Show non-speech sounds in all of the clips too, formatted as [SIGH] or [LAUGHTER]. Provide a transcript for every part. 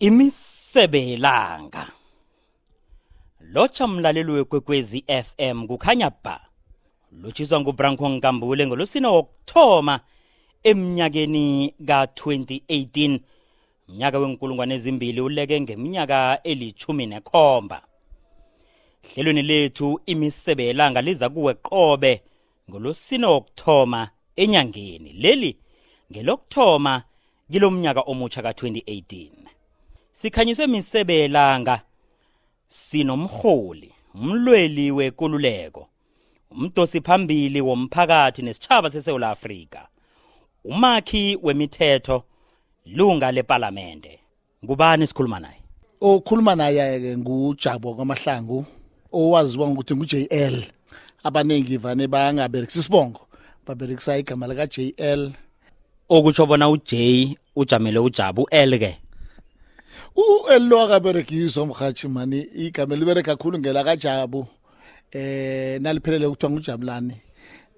imisebelanga. Lotsha mlaleli wekwekwezi FM kukhanya ba lotshiswa ngubranko nkambule ngolosina wokuthoma eminyakeni ka-2018 mnyaka wenkulungwane ezimbili uleke ngeminyaka elithumi nekhomba. Hlelweni lethu imisebe yelanga liza kuwe qobe ngolosina wokuthoma enyangeni. Leli ngelokuthoma kilomnyaka omutsha ka-2018 sikhanyiswe misebe yelanga sinomholi umlweli wekululeko umdosi phambili womphakathi nesitshaba sesewula afrika. Umakhi wemithetho lunga leparlamente ngubani sikhuluma naye? Okhuluma naye ke ngujabo kwamahlangu owaziwa ngokuthi ngu-JL abaningi vane bangaberekisa isibongo baberekisa igama lika JL okutsho bona uJ ujamele ujabu L ke. u-L lo akaberekiswa mhathi mani igama libereka kakhulu ngela kajabu. Eh naliphelele kuthiwa ngujabulani.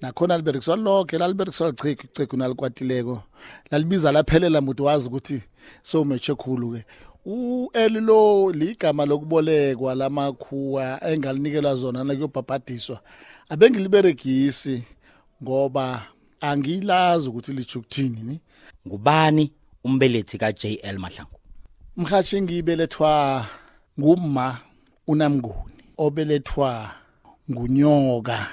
Nakhona liberekiswa lonke laliberekiswa lichegu ichegu nalikwatileko lalibiza laphelela muntu wazi ukuthi sowumetshe khulu ke. u-L lo ligama lokubolekwa lamakhuwa engalinikelwa zona nakuyobhabhadiswa. Abengiliberegisi ngoba angilazi ukuthi litsho ukuthini ni. Ngubani umbelethi kaJL Mahlangu? Mhathi ngibelethwa ngumma unamnguni obelethwa ngunyoka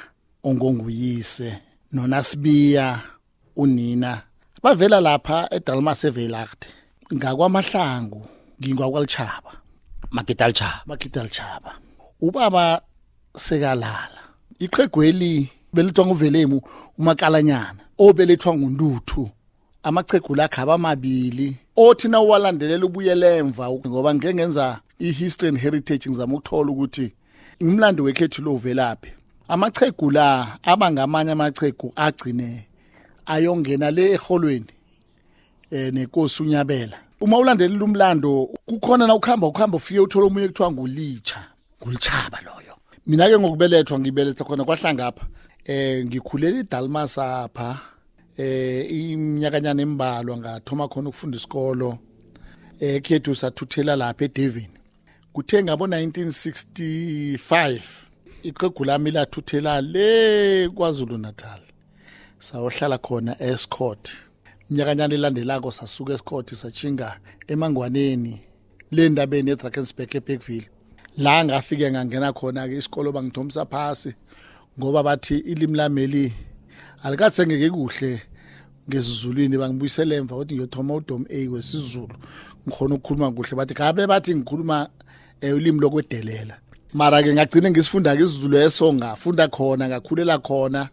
ongonguyise nonasibiya unina. Bavela lapha eDalmas eVelagte ngakwamahlangu ngingwakwalichaba Magidalcha makidalchaba ubaba sekalala. Iqhegweli belethwa nguvelemu umakalanyana obelethwa nguntuthu amachegu lakhe abamabili othi na uwalandelela ubuyele emva ngoba ngeke ngenza i-history and heritage ngizama ukuthola ukuthi umlando wekhethu lo uvelaphi. Amachegu la abangamanye amachegu agcine ayongena le eholweni eh nenkosi unyabela. Uma ulandelela umlando kukhona na ukuhamba ukuhamba ufike uthola omunye kuthiwa ngulitsha ngulichaba loyo. Mina ke ngokubelethwa ngibeletha khona kwahlangapha. Eh ngikhulela eDalmas apha eh iminyakanyana embalwa ngathoma khona ukufunda isikolo. Eh khethu sathuthela lapha eDevon kuthe ngabo 1965 iqegu lami lathuthela le KwaZulu Natal sawohlala khona eScott iminyakanyana elandelako sasuka eScott sachinga emangwaneni le ndabeni eDrakensberg eBergville. La ngafike ngangena khona ke isikolo bangithomisa phasi ngoba bathi ilimi lameli alikathengeke kuhle. Ngesizulwini bangibuyisela emva ukuthi ngiyothoma udom A wesizulu ngikhona ukukhuluma kuhle bathi kabe bathi ngikhuluma eh, ulimi lokwedelela. Mara ke ngagcine ngisifunda ke isizulu eso ngafunda khona ngakhulela khona.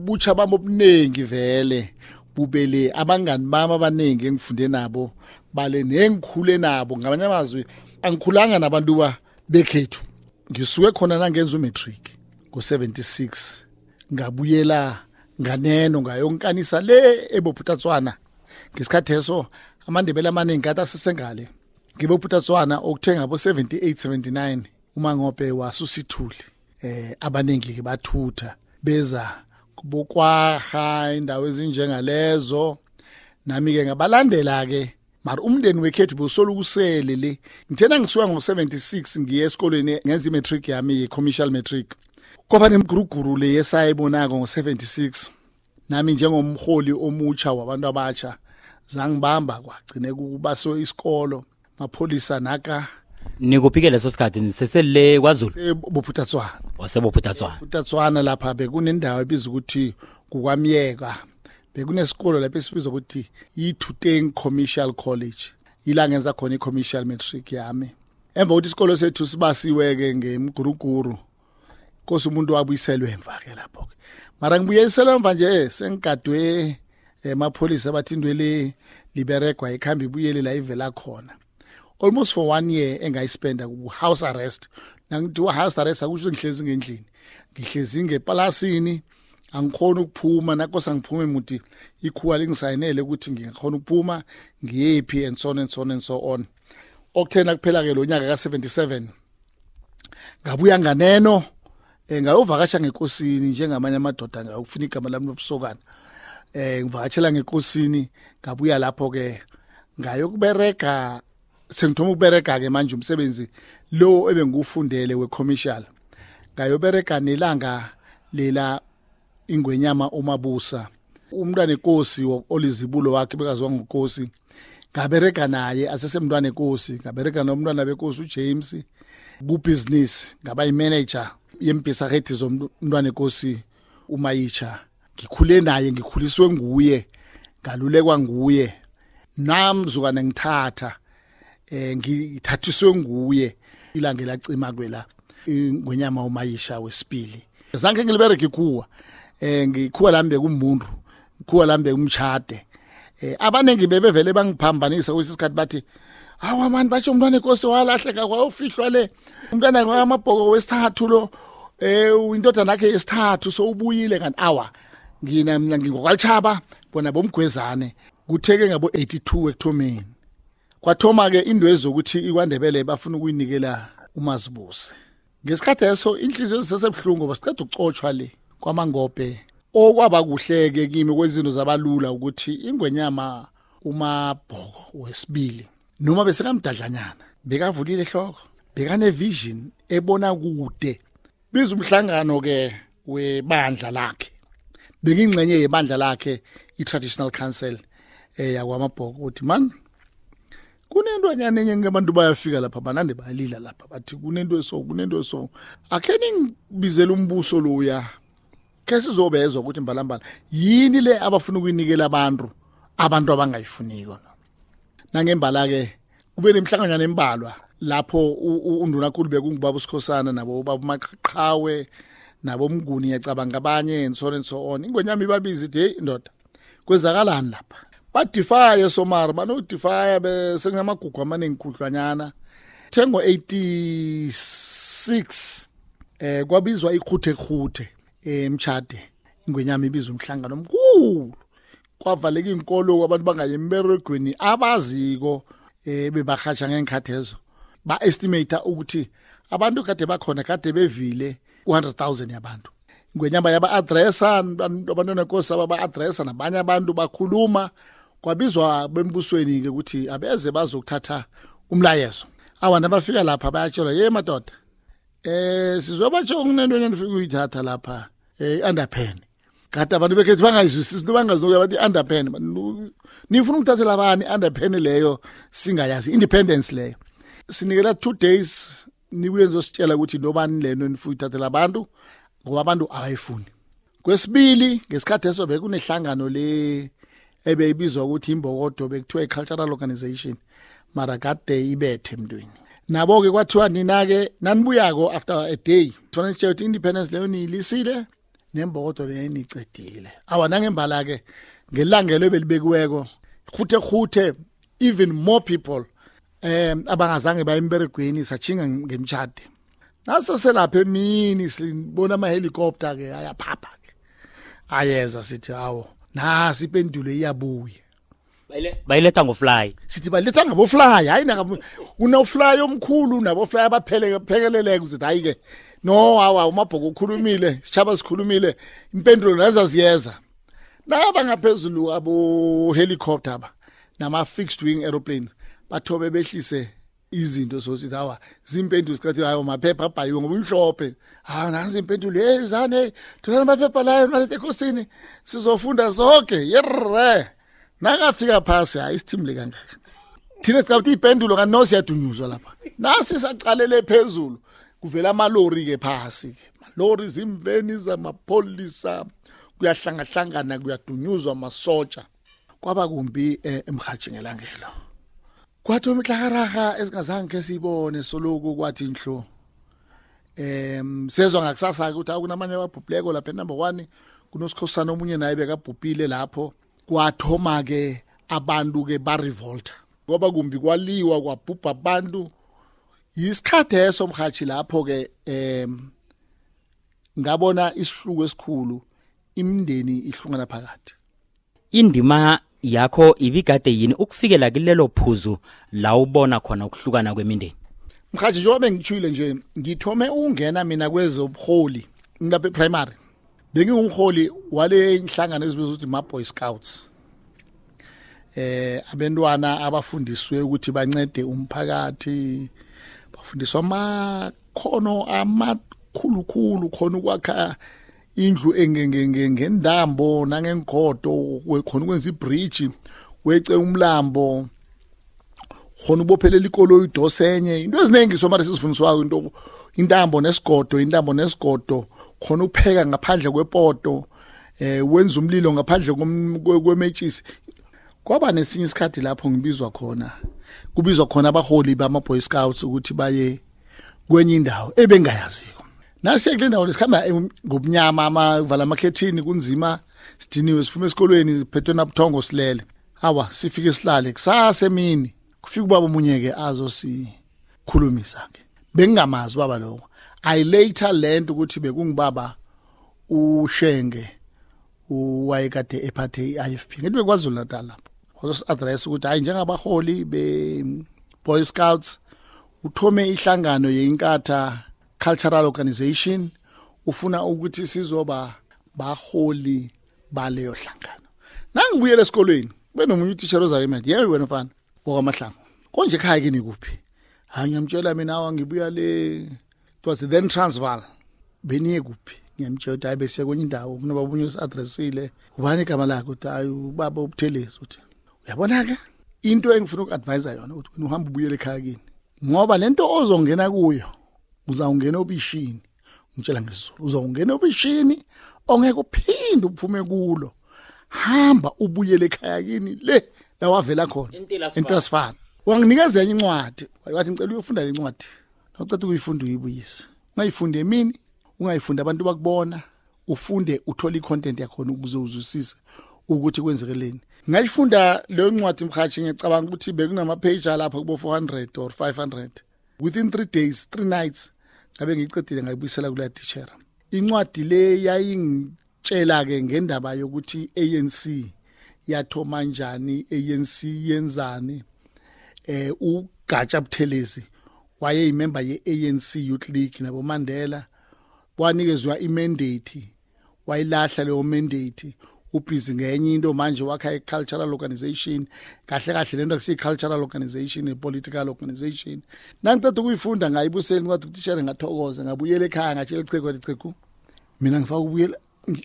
Butsha bami obuningi vele bubele abangani bami abaningi engifunde nabo bale nengikhule nabo. Ngamanye amazwi angikhulanga nabantu ba bekhethu. Ngisuke khona nangenza umatric ngo76 ngabuyela nganeno ngayonkanisa le ebophuthatswana ngesikhathi eso amandebele amaningi kade asisengale. Ngiboputhatswana okuthenga bo 78 79 uma ngobe wasusithuli eh abaningi ke bathutha beza kubokwaha indawo ezinjengalezo. Nami ke ngabalandela ke mara umndeni wekhethu bewusola ukusele le. Ngithena ngisuka ngo76 ngiye esikolweni ngenza imatric yami ye-commercial matric. Kwaba nemguruguru le esayibonako ngo76 nami njengomholi omutsha wabantu abatsha zangibamba kwagcine kubaso isikolo mapholisa naka. Nikuphi-ke leso sikhathi? Nisesele kwaZulu? Seboputhatswana wasebophuthatswana Utatswana lapha bekunendawo ebizwa ukuthi kukwamyeka. Bekunesikolo lapho esibizwa ukuthi yi-Tuteng Commercial College. Ila ngenza khona i-commercial matric yami. Emva kokuthi isikolo sethu sibasiwe-ke ngemguruguru kose umuntu wabuyiselwe emva ke lapho ke mara ngibuyiselwe emva nje sengigadwe emapholisa bathi into le liberegwa ikhamba ibuyele la ivela khona. Almost for one year engayispenda ku house arrest. Nangithiwa house arrest akusho ngihlezi ngendlini. Ngihlezi ngepalasini angikhona ukuphuma. Nakosa ngiphume muti ikhuwa lingisayinele ukuthi ngingakhona ukuphuma ngiyephi and so on and so on and so on. Okuthena kuphela ke lo nyaka ka77 ngabuya nganeno eh ngayovakasha ngekosini njengamanye amadoda ngakufuna igama lami lobusokana eh ngivakatshela ngekosini ngabuya lapho ke ngayokubereka sengithoma ukubereka ke manje umsebenzi lo ebengufundele wecommercial. Ngayobereka nelanga lela ingwenyama umabusa. Umntwana enkosi olizibulo wakhe bekaziwa ngokosi ngabereka naye asesemntwana enkosi ngabereka nomntwana benkosi uJames ku-business ngaba yi-manager. Yembhisarethi zomntwana enkosi umayitsha ngikhule naye ngikhuliswe nguye ngalulekwa nguye. Namzukana ngithatha eh ngithathiswe nguye ilanga lacima kwela ngwenyama umayisha wesibili. Zange ngilibereke kuwa eh ngikhuwa lami bekumuntu ngikhuwa lami bekumchade eh abanengi bebevele bangiphambanisa kwesikhathi bathi hawa mani batsho umntwana enkosi walahleka kwawufihlwa le. Umntwana wamabhoko wesithathu lo eh indodana yakhe yesithathu so ubuyile kanti awa ngina mina ngingokwalichaba bona bomgwezane kutheke ngabo 82 ekuthomeni. Kwathoma ke indwezo ukuthi ikwandebele bafuna ukuyinikela umazibuse. Ngesikhathi eso inhliziyo zisesebhlungu basiqeda ukucotshwa le kwamangobhe okwaba kuhleke kimi kwezinto zabalula ukuthi ingwenyama umabhoko wesibili. Noma besekamdadlanyana bekavulile ehloko bekane vision ebona kude. Biza umhlangano ke webandla lakhe. Bekingcenye yebandla lakhe i-traditional council eh yakwamabhoko uthi man kunentonyana enye ngabantu bayafika lapha banande bayalila lapha bathi kunento eso kunento eso. Akhe ningibizela umbuso loya. Ke sizobezwa ukuthi mbalambala yini le abafuna ukuyinikela abantu abantu abangayifuniko nangembala ke kube nemhlanganyana embalwa lapho unduna khulu bekungubaba usikhosana nabo baba maqhawe nabo mnguni yacabanga abanye and so and so on. Ingwenyama ibabizi hey indoda kwezakalani lapha? Badifaya somari banodifaya besenginamagugu amaningi khudlwanyana thengo 86 eh kwabizwa ikhuthe khuthe emchade ingwenyama ibizwa umhlangano omkhulu. Kwavaleka inkolo abantu bangaye emberegweni abaziko eh bebahatsha ngenkhathi ezo. Ba estimate ukuthi abantu kade bakhona kade bevile 100000 yabantu. Ingwenyama yaba addressa abantwana nkosi aba addressa nabanye abantu bakhuluma. Kwabizwa bembusweni ke ukuthi abeze bazokuthatha umlayezo. Awana bafika lapha bayatshelwa ye madoda eh sizobatsho kunento enye nifika uyithatha lapha eh underpen kade abantu bekhethu bangayizwisisi into bangazokuya bathi underpen nifuna ukuthathela abani underpen leyo singayazi independence leyo. Sinikela 2 days nibuye nizositshela ukuthi nobani leno nifuna ukuthathela abantu ngoba abantu abayifuni. Kwesibili ngesikhathi eso bekunehlangano le ebeyibizwa ukuthi imbokodo bekuthiwa i-cultural organization mara kade ibethe emntwini. Nabo-ke kwathiwa nina-ke nanibuyako after a day kufanele sitshela ukuthi independence leyo niyilisile nembokodo leyo nicedile awa nangembala-ke ngelangelo ebelibekiweko khuthe khuthe even more people um abangazange baye emberegweni sachinga ngemtshade naseselapha emini sibona amahelicopter-ke ayaphapha-ke. Ayeza sithi hawo nasi ipendulo iyabuya. Bayiletha ngofly. Sithi baletha ngabofly hayi unofly omkhulu nabofly abaphekeleleke uzithi hayi ke no hawa umabhoko ukhulumile sichaba sikhulumile impendulo naza ziyeza. Naba ngaphezulu abo helicopter ba nama fixed wing aeroplanes bathobe behlise izinto sozithi hawa zimpendulo sikathi hayo maphepha abhaliwe ngoba umhlophe ha nansi impendulo hey zane thina amaphepha layo nalete enkosini sizofunda zonke yerre. Nakafika phasi hayi isithimle kangaka thina sicabuthi ipendulo kanti siyadunyuzwa lapha. Nasi sacalele phezulu. Kuvela amalori ke phasi ke. Malori zimveni zamapholisa. Kuyahlangahlangana kuyadunyuzwa amasotsha. Kwaba kumbi emhathi ngelangelo. Kwathi umhlakaraha esingazange ke sibone soloku kwathi inhlo em sezwa ngakusasa ukuthi akunamanye ababhubhileko lapha number 1 kunosikhosana omunye naye bekabhubhile lapho. Kwathoma ke abantu ke ba revolta ngoba kumbi kwaliwa kwabhubha abantu. Yisikhathe eso mhathi lapho ke em ngabona isihluku esikhulu imindeni ihlungana phakathi. Indima yakho ibigade yini ukufikela kilelo phuzu la ubona khona ukuhlukana kwemindeni? Mhathi njengoba ngithule nje ngithome ukungena mina kwezobuholi ngilapha primary bengingumholi wale inhlangano ezibizwa ukuthi ma boy scouts. Eh abantwana abafundiswe ukuthi bancede umphakathi bafundiswa amakhono amakhulukhulu khona ukwakha indlu ngendambo nangengodo khona ukwenza ibridge wece umlambo khona ubophelela ikolo idosenye into eziningi somare sizifundiswayo into intambo nesigodo intambo nesigodo khona ukupheka ngaphandle kwepoto eh wenza umlilo ngaphandle kwemetshisi. Kwaba nesinye isikhathi lapho ngibizwa khona kubizwa khona abaholi bama boy scouts ukuthi baye kwenye indawo ebengayaziko. Nasiye kule ndawo lesikhamba ngobunyama amavala amakhethini kunzima sidiniwe siphuma esikolweni siphethwe nabuthongo silele. Hawa sifike silale kusasa emini. Kufika ubaba omunye ke azo sikhulumisa ke bengingamazi baba lo i later learned ukuthi bekungibaba ushenge uwayekade ephathe i-IFP ngithi bekwazulu natal lapho. Wazo address ukuthi hayi njengabaholi be Boy Scouts uthome ihlangano yenkatha cultural organization ufuna ukuthi sizoba baholi baleyo hlangano. Nangibuyela esikolweni benomunye utitsher ozayimedi yewe wena mfana ngokwamahlango konje ekhaya kini kuphi? Hayi ngiyamtshela mina wangibuya le it was then Transvaal. Beniye kuphi? Ngiyamtshela ukuthi hayi besiya kwenye indawo mina babunye usi-addressile ubani igama lakhe uthi hayi ubaba ubuthelezi uthi uyabona ke? Into engifuna uku-advise yona ukuthi wena uhamba ubuyele ekhaya kini ngoba lento ozongena kuyo uzawungena obishini. Ngitshela ngesizulu uzawungena obishini ongeke uphinde uphume kulo. Hamba ubuyele ekhaya kini le la wavela khona. Entrasfana wanginikeza enye incwadi. Wathi ngicela uyofunda le ncwadi nawuceda ukuyifunda uyibuyise. Ungayifundi emini ungayifundi abantu bakubona ufunde uthole icontent yakhona ukuze uzwisise ukuthi kwenzekeleni ngayifunda leyo ncwadi mhathi ngicabanga ukuthi bekunama page lapha kubo 400 or 500 within 3 days 3 nights ngabe ngicedile ngayibuyisela kula teacher. Incwadi le yayingitshela ke ngendaba yokuthi ANC yathoma njani ANC yenzani eh ugatsha buthelezi wayeyimember ye-ANC Youth League nabomandela wanikezwa imandate wayilahla leyo mandate. Ubhizi ngenye into manje wakha i-cultural organization kahle kahle lento akusiyi-cultural organization i-political organization. Nangiceda ukuyifunda ngayibusela ncwadi utitshere ngathokoza ngabuyela ekhaya ngatshela ichegu wathi chegu mina ngifaka ukubuyela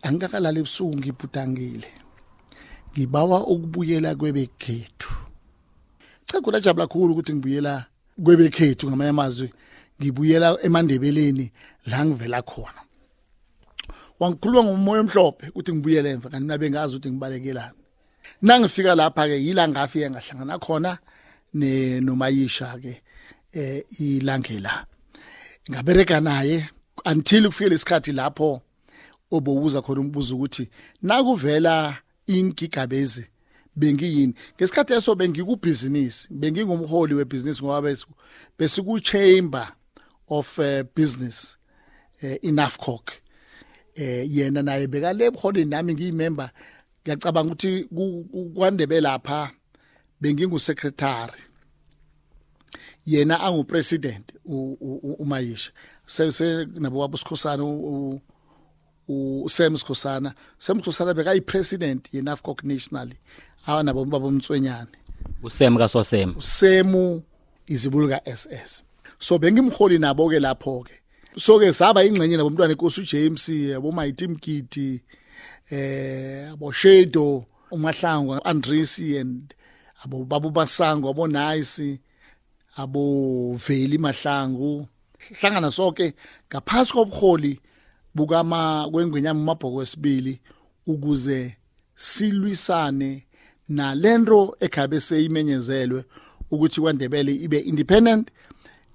angikakalala ebusuku ngibhudangile ngibawa ukubuyela kwebekhethu. Chegu lajabula kakhulu ukuthi ngibuyela kwebekhethu ngamanye amazwi ngibuyela emandebeleni la ngivela khona. Wangikhuluma ngomoya omhlophe ukuthi ngibuyele emva kanti nabe ngazi ukuthi ngibalekelani nangifika lapha ke yila ngafike ngahlangana khona ne nomayisha ke eh ilangela. Ngabereka naye until kufike lesikhathi lapho obubuza khona umbuzo ukuthi nakuvela ingigabezi bengiyini. Ngesikhathi eso bengikubhizinisi bengingumholi webhizinisi ngoba besiku chamber of uh, business uh, in Afcock eh yena naye bekale ebuholeni nami ngiyimember ngiyacabanga ukuthi kwandebe lapha bengingu secretary yena angu president umayisha. Sese nabo wabusikhosana u Sam Sikhosana Sam Sikhosana bekayi president ye Nafcock nationally. Awa nabo baba umtswenyane. Usem kasosem. Usemu izibuluka SS so bengimholi nabo ke lapho ke so ke saba ingcenye nabo umntwana inkosi uJames yabo Mighty Mkiti eh abo Shedo umahlangu Andrisi and abo babu basango abo Nice abo Veli Mahlangu. Hlangana sonke ngaphasi kobuholi bukama kwengwenyama mabhoko wesibili ukuze silwisane nalento ekhabe seyimenyezelwe ukuthi kwandebele ibe independent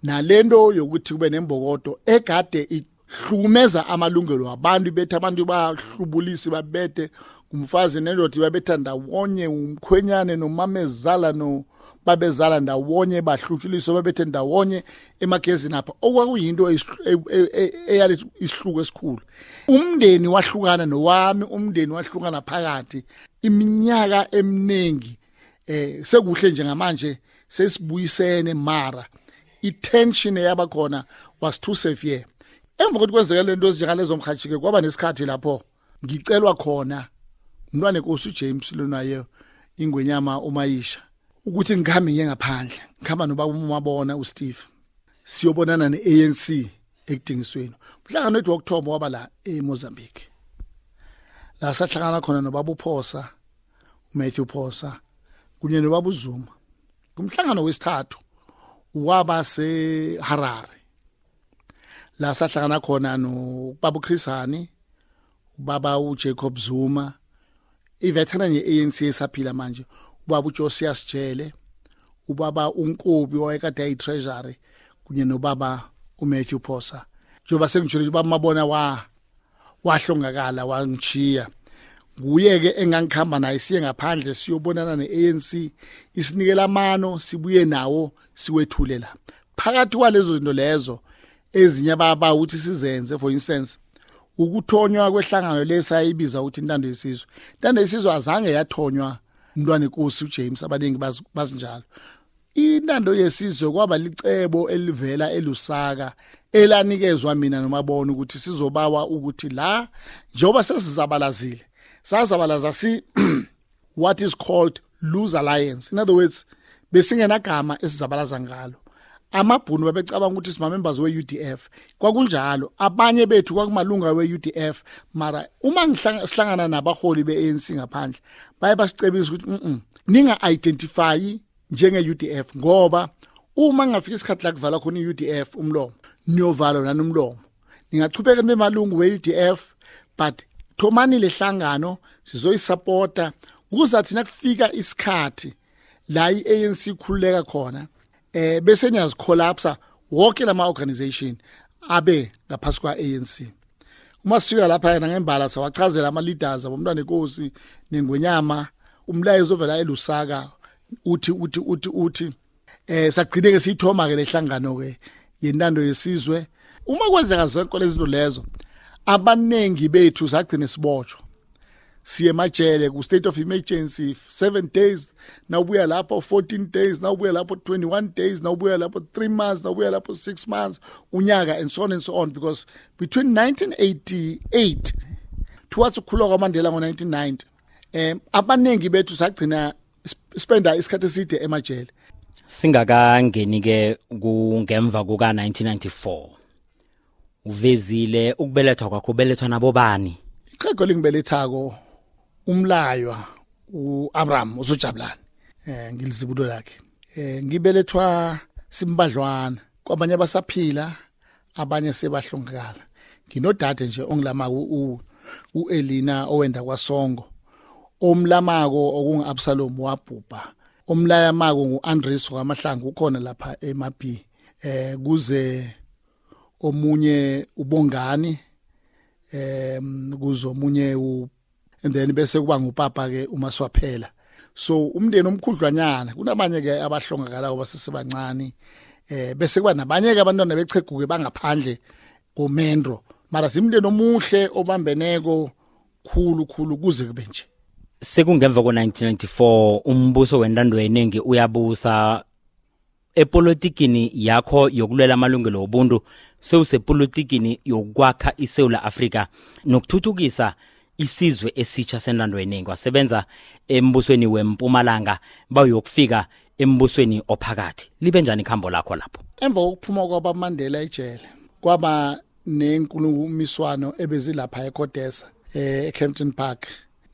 nalento yokuthi kube nembokodo egade ihlukumeza amalungelo abantu bethe abantu bahlubulisi babethe umfazi nendoda babetha ndawonye umkhwenyane nomamezala no babezala ndawonye bahlutshuliswa babethe ndawonye emagezini apha. Okwakuyinto eyaletha isihluko esikhulu. Umndeni wahlukana nowami umndeni wahlukana phakathi. Iminyaka eminingi eh sekuhle njengamanje sesibuyisene mara. I-tension eyaba khona was too severe. Emva kokuthi kwenzeka lento ezinjengalezo mhatshike kwaba nesikhathi lapho ngicelwa khona umntwana enkosi uJames lonaye ingwenyama umayisha. Ukuthi ngikhambe ngiye ngaphandle ngikhamba nobaba umabona uSteve. Siyobonana neANC ekudingisweni. Umhlangano wethu wokuthoba waba la eMozambique. La sahlangana khona nobaba uPhosa uMatthew Phosa kunye nobaba uZuma. Kumhlangano wesithathu waba seHarare. La sahlangana khona no baba Chris Hani ubaba uJacob Zuma iveteran yeANC esaphila manje. Ubaba uJosias Jele ubaba uNkobi owayekade ayitreasury kunye nobaba uMatthew Phosa njoba sengijule ubaba mabona wa wahlongakala wangichiya nguye ke engangikhamba naye siye ngaphandle siyobonana neANC isinikela amano sibuye nawo siwethule la. Phakathi kwalezo zinto lezo ezinye baba uthi sizenze for instance ukuthonywa kwehlangano lesayibiza ukuthi intando yesizwe. Intando yesizwe azange yathonywa umntwana inkosi uJames abaningi bazinjalo intando yesizwe kwaba licebo elivela elusaka elanikezwa mina nomabona ukuthi sizobawa ukuthi la njoba sesizabalazile sazabalaza si [CLEARS THROAT] what is called loose alliance. In other words besingenagama esizabalaza ngalo. Amabhunu babecabanga ukuthi simamembers we-UDF kwakunjalo abanye bethu kwakumalunga we-UDF mara uma ngihlangana nabaholi be-ANC ngaphandle baye basicebisa ukuthi mhm ninga identify njenge-UDF ngoba uma ngafika isikhathi la kuvala khona i-UDF umlomo niyovala nani umlomo. Ningachubeka nibe malungu we-UDF but thomani lehlangano sizoyisupporta. Kuzathi nakufika isikhathi la i-ANC ikhululeka khona eh bese niyazicollapse wonke lama organization abe ngaphasi kwa ANC uma sifika lapha yena ngembala sawachazela ama leaders abomntwana inkosi nengwenyama umlayezo ovela elusaka uthi uthi uthi uthi eh sagcine ke siyithoma ke lehlangano ke yentando yesizwe. Uma kwenzeka zonke lezinto lezo abanengi bethu sagcine sibotshwa. Siye emajele ku state of emergency 7 days nawubuya lapho 14 days nawubuya lapho 21 days nawubuya lapho 3 months nawubuya lapho 6 months unyaka and so on and so on. Because between 1988 towards ukukhulwa kwaMandela ngo1990 em abanengi bethu sagcina spenda isikhathi eside emajele. Singakangeni ke kungemva kuka 1994 uvezile ukubelethwa kwakho ubelethwa nabobani iqhego lingibelethako. Umlaywa uAbraham usujabulani eh ngilizibulo lakhe. Eh ngibelethwa simbadlwana. Kwabanye basaphila abanye sebahlongakala. Nginodade nje ongilamako uElina owenda kwaSongo. Omlamako okunguAbsalom wabhubha. Omlayamako nguAndres wamahlangu ukhona lapha eMabi. Eh kuze omunye ubongani. Em kuzo omunye u and then bese kuba ngupapa ke uma swaphela. So umndeni omkhudlwanyana kunabanye ke abahlongakala basesebancane eh bese kuba nabanye ke abantwana becheguke bangaphandle komendro. Mara simndeni omuhle obambeneko khulu khulu kuze kube nje. Sekungemva ko1994 umbuso wentando yeningi uyabusa. Epolitikini yakho yokulwela amalungelo obuntu sewusepolitikini yokwakha iSouth Africa nokuthuthukisa isizwe esitsha sentando yeningi wasebenza embusweni wempumalanga bayokufika embusweni ophakathi. Libe njani ikhambo lakho lapho? Emva kokuphuma kwaba Mandela ejele kwaba nenkulumiswano ebezilapha eCodesa eh eCampton Park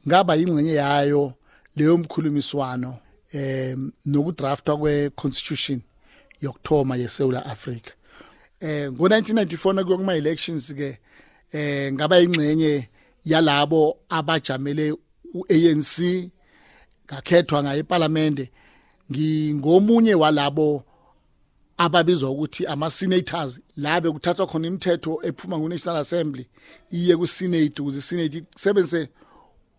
ngaba ingcenye yayo leyo mkhulumiswano eh nokudraftwa kweconstitution yokthoma yeSouth Africa eh ngo1994 nakuyokuma elections ke eh ngaba ingcenye yalabo abajamele uANC ngakhethwa ngaye eParliament ngingomunye walabo ababizwa ukuthi ama senators labe kuthathwa khona imithetho ephuma ku National Assembly iye ku Senate ukuze Senate isebenzise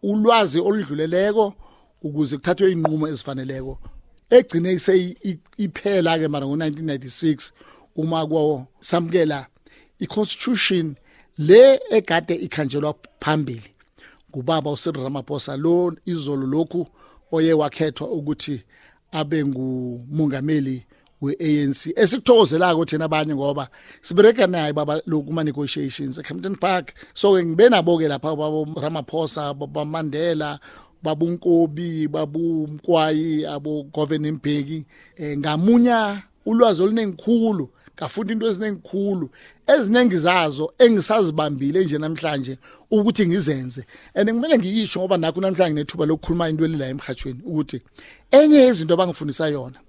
ulwazi oludluleleko ukuze kuthathwe inqumo ezifaneleko. Egcine ise iphela ke mara ngo1996 uma kwawo samkela iconstitution le egade ikhanjelwa phambili. Ngubaba uSiril Ramaphosa lo izolo lokhu oye wakhethwa ukuthi abe ngumongameli we-ANC esikuthokozelako thina abanye ngoba sibereka naye baba lokuma negotiations eCampton Park. So ngibe nabo ke lapha baba Ramaphosa baba Mandela babunkobi babumkwayi abo Govan Mbeki. Eh, ngamunya ulwazi olunengikhulu ngafunda into ezinengikhulu eziningi zazo engisazibambile nje namhlanje ukuthi ngizenze. And ngimele ngiyisho ngoba nakho namhlanje nethuba lokukhuluma into elila emhathweni ukuthi enye yezinto abangifundisa yona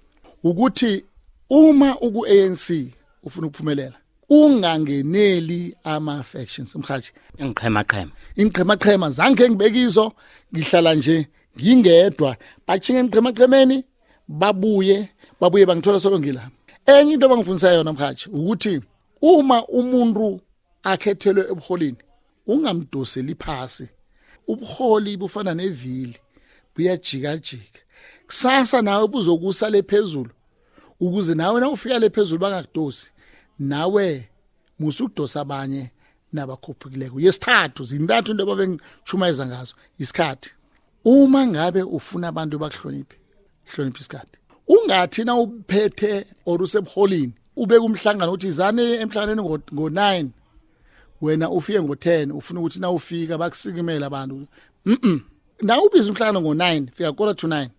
ukuthi uma uku ANC ufuna ukuphumelela ungangeneli ama factions mhathi ngiqhema qhema inqhema qhema zange ngibekizo ngihlala nje ngingedwa. Bachinga enqhema qhemeni babuye babuye bangithola solo ngila enye into abangifundisa yona mhathi ukuthi uma umuntu akhethelwe ebuholini ungamdoseli phasi. Ubuholi bufana nevili buyajika jika kusasa nawe buzokusa lephezulu ukuze nawe na ufika lephezulu bangakudosi nawe musukudosa abanye nabakhuphukileko yesithathu zintathu into ababengichumayeza ngazo isikhathi. Uma ngabe ufuna abantu bakuhloniphe hlonipha isikhathi. Ungathi na uphethe or usebuholini ubeka umhlangano uthi izane emhlanganeni ngo9 wena ufike ngo10 ufuna ukuthi na ufika bakusikimela abantu. Mhm na ubiza umhlangano ngo9 fika quarter to 9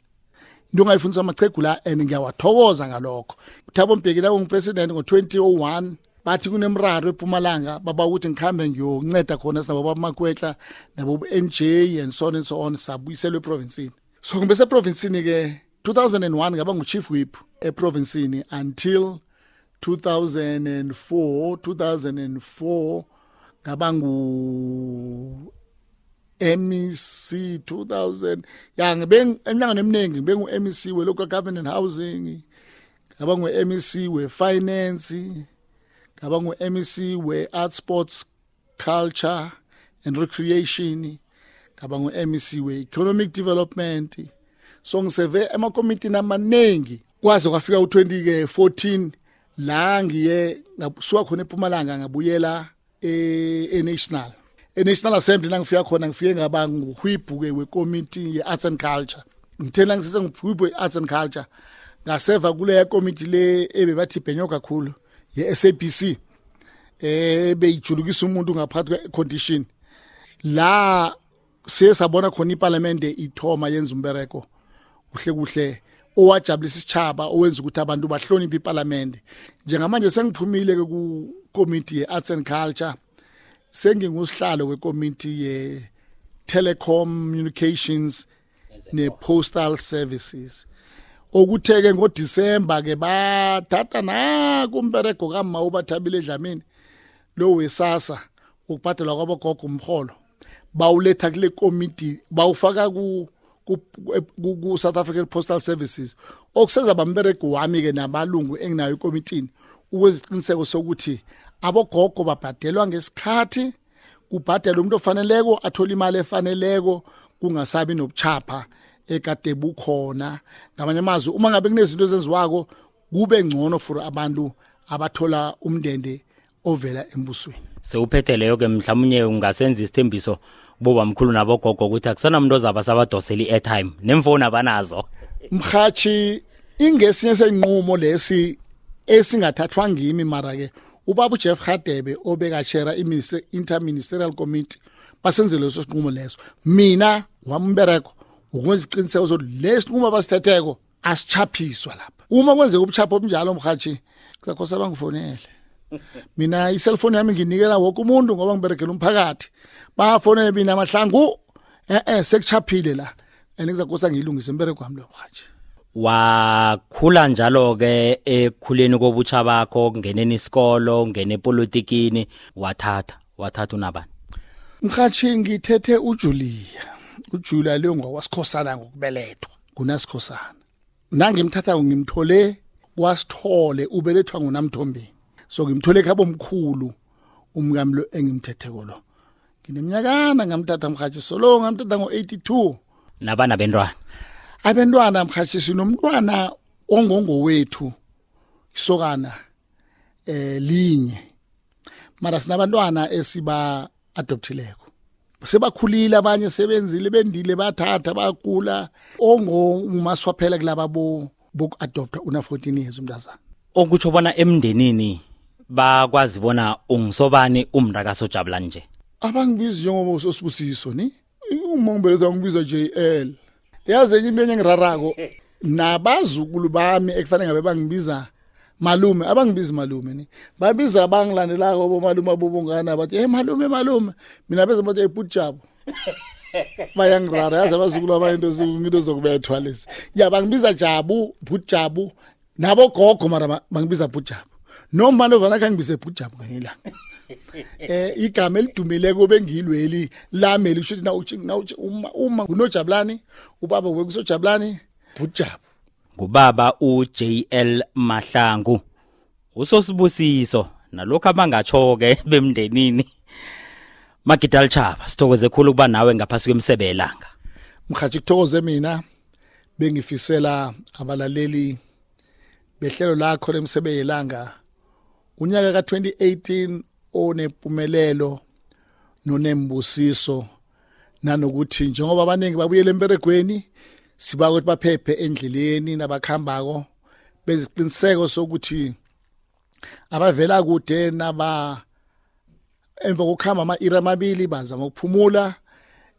into ongayifundisa amachegu la and ngiyawathokoza ngalokho. Uthabo mbheki la ungupresident ngo2001 bathi kunemraro ePumalanga baba ukuthi ngikhambe ngiyonceda khona sinabo bamakwetla nabo NJ and so on and so on sabuyiselwe eprovincini so ngibe seprovincini ke 2001 ngaba nguchief whip eprovincini until 2004 2004 ngaba ngu MEC 2000 ya ngibe eminyaka eminingi ngibe MEC we local government housing ngaba ngu MEC we finance ngaba ngu MEC we art sports culture and recreation ngaba ngu MEC we economic development so ngiseve emakomitini amaningi. Kwaze kwafika u20 ke 14 la ngiye ngasuka khona ePumalanga ngabuyela e National e-National Assembly nangifika khona ngifike ngaba nguhwibhu ke wekomiti ye-Arts and Culture. Ngithena ngisise nguhwibhu ye-Arts and Culture. Ngaseva kule committee le ebebathi bhenyo kakhulu ye-SABC eh beyijulukisa umuntu ngaphakathi kwe-condition. La siye sabona khona iparlamente ithoma yenza umbereko kuhle kuhle owajabulisa isitshaba owenza ukuthi abantu bahloniphe iparlamente njengamanje sengiphumile ke ku committee ye-arts and culture sengingusihlalo wekomiti ye telecommunications ne postal services. Okutheke ngoDisemba ke bathatha na kumberego kama ubathabile edlamini lo wesasa ukubhadelwa kwabogogo umholo bawuletha kule committee bawufaka ku ku South African Postal Services. Okuseza bamberego wami ke nabalungu enginayo ikomitini ukweziqiniseko sokuthi abogogo babhadelwa ngesikhathi kubhadelwa umuntu ofaneleko athola imali efaneleko kungasabi nobuchapha ekade bukhona. Ngamanye amazwi uma ngabe kunezinto ezenziwako kube ngcono for abantu abathola umndende ovela embusweni. Sewuphethe leyo ke mhlawumnye ungasenza isithembiso boba mkhulu nabogogo ukuthi akusanamntu ozaba sabadosela i-airtime nemfoni abanazo. Mhathi ingesinye senqumo lesi esingathathwa ngimi mara ke ubaba uJeff Hadebe obekachera i-interministerial committee basenzele leso sinqumo leso. Mina wambereko ukwenza iqiniseko sokuthi lesinqumo abasithetheko asichaphiswa lapha. Uma kwenzeka ubuchapho obunjalo mhathi kuzakhosa bangifonele mina iselfoni yami nginikela wonke umuntu ngoba ngiberegela umphakathi. Bafonele mina amahlangu eh eh sekuchaphile la. And kuzakosa ngiyilungise imbereko wami lo mhathi wakhula njalo ke ekukhuleni kobutsha bakho kungeneni isikolo ngene epolitikini wathatha wathatha unabani? Mhathi ngithethe uJulia. uJulia leyo ngokwasikhosana ngokubelethwa kunasikhosana. Nangimthatha ngimthole kwasithole ubelethwa ngunamthombeni. So ngimthole khabo omkhulu umkamlo engimthethe kolo ngineminyakana ngamthatha mhathi solo ngamthatha ngo82 nabana bentwana? Abantwana mhathi sinomntwana ongongowethu isokana eh linye. Mara sinabantwana esiba adoptileko sebakhulile abanye sebenzile bendile bathatha bagula ongomaswaphela kulaba bo boku-adopta una 14 years umntazana okutsho bona emndenini bakwazi bona ungisobani umntakaso jabula nje? Abangibizi njengoba usosibusiso ni? Uma ngibelethwa ngibiza JL yazi enye into engirarako [LAUGHS] nabazukulu bami ekufanele ngabe bangibiza malume abangibizi malume ni? Babiza abangilandelako bomalume abobongana bathi hey malume malume. Mina bese bathi ebhujabo [LAUGHS] bayangirara yazi abazukulu abayinto into zokubethwa lezi. Ya bangibiza jabu bhujabu nabo gogo mara bangibiza bhujabu noma novana kangibize bhujabu ngelanga [LAUGHS] eh igama elidumileko bengilweli lami lisho ukuthi na uma uma kunojabulani ubaba wekusojabulani bhujabu. Ngubaba uJL Mahlangu. Usosibusiso nalokho abangatsho ke [LAUGHS] bemndenini. Magidal Chaba sithokoze khulu kuba nawe ngaphasi kwemsebe yelanga mhathi kuthokoze mina bengifisela abalaleli behlelo lakho lemsebe yelanga unyaka ka2018 onempumelelo nonembusiso nanokuthi njengoba abaningi babuyele emberegweni siba ukuthi baphephe endleleni nabakhambako beziqiniseko sokuthi abavela kude naba emva kokuhamba ama-iri amabili bazama ukuphumula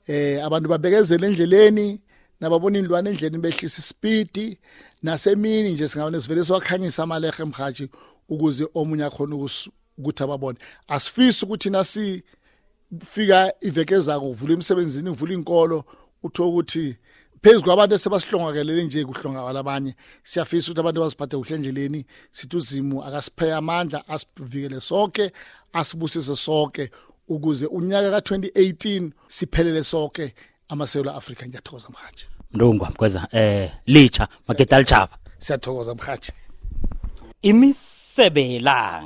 eh abantu babekezela endleleni nababona indlwane endleleni behlisa ispeed nasemini nje singabone sivele siwakhanyisa amalehe emhaji ukuze omunye akhona ukuthi ababone. Asifisi ukuthi nasi fika iveke ezako uvula emsebenzini uvula inkolo utho ukuthi phezulu kwabantu esebasihlongakelele nje kuhlongakala abanye siyafisa ukuthi abantu baziphathe kuhle endleleni sithi uzimu akasiphe amandla asivikele sonke asibusise sonke ukuze unyaka ka2018 siphelele sonke amasewula Africa ngiyathokoza mhathi Mndungwa mkweza eh licha magedal chaba. Siyathokoza mhathi 塞被一拉。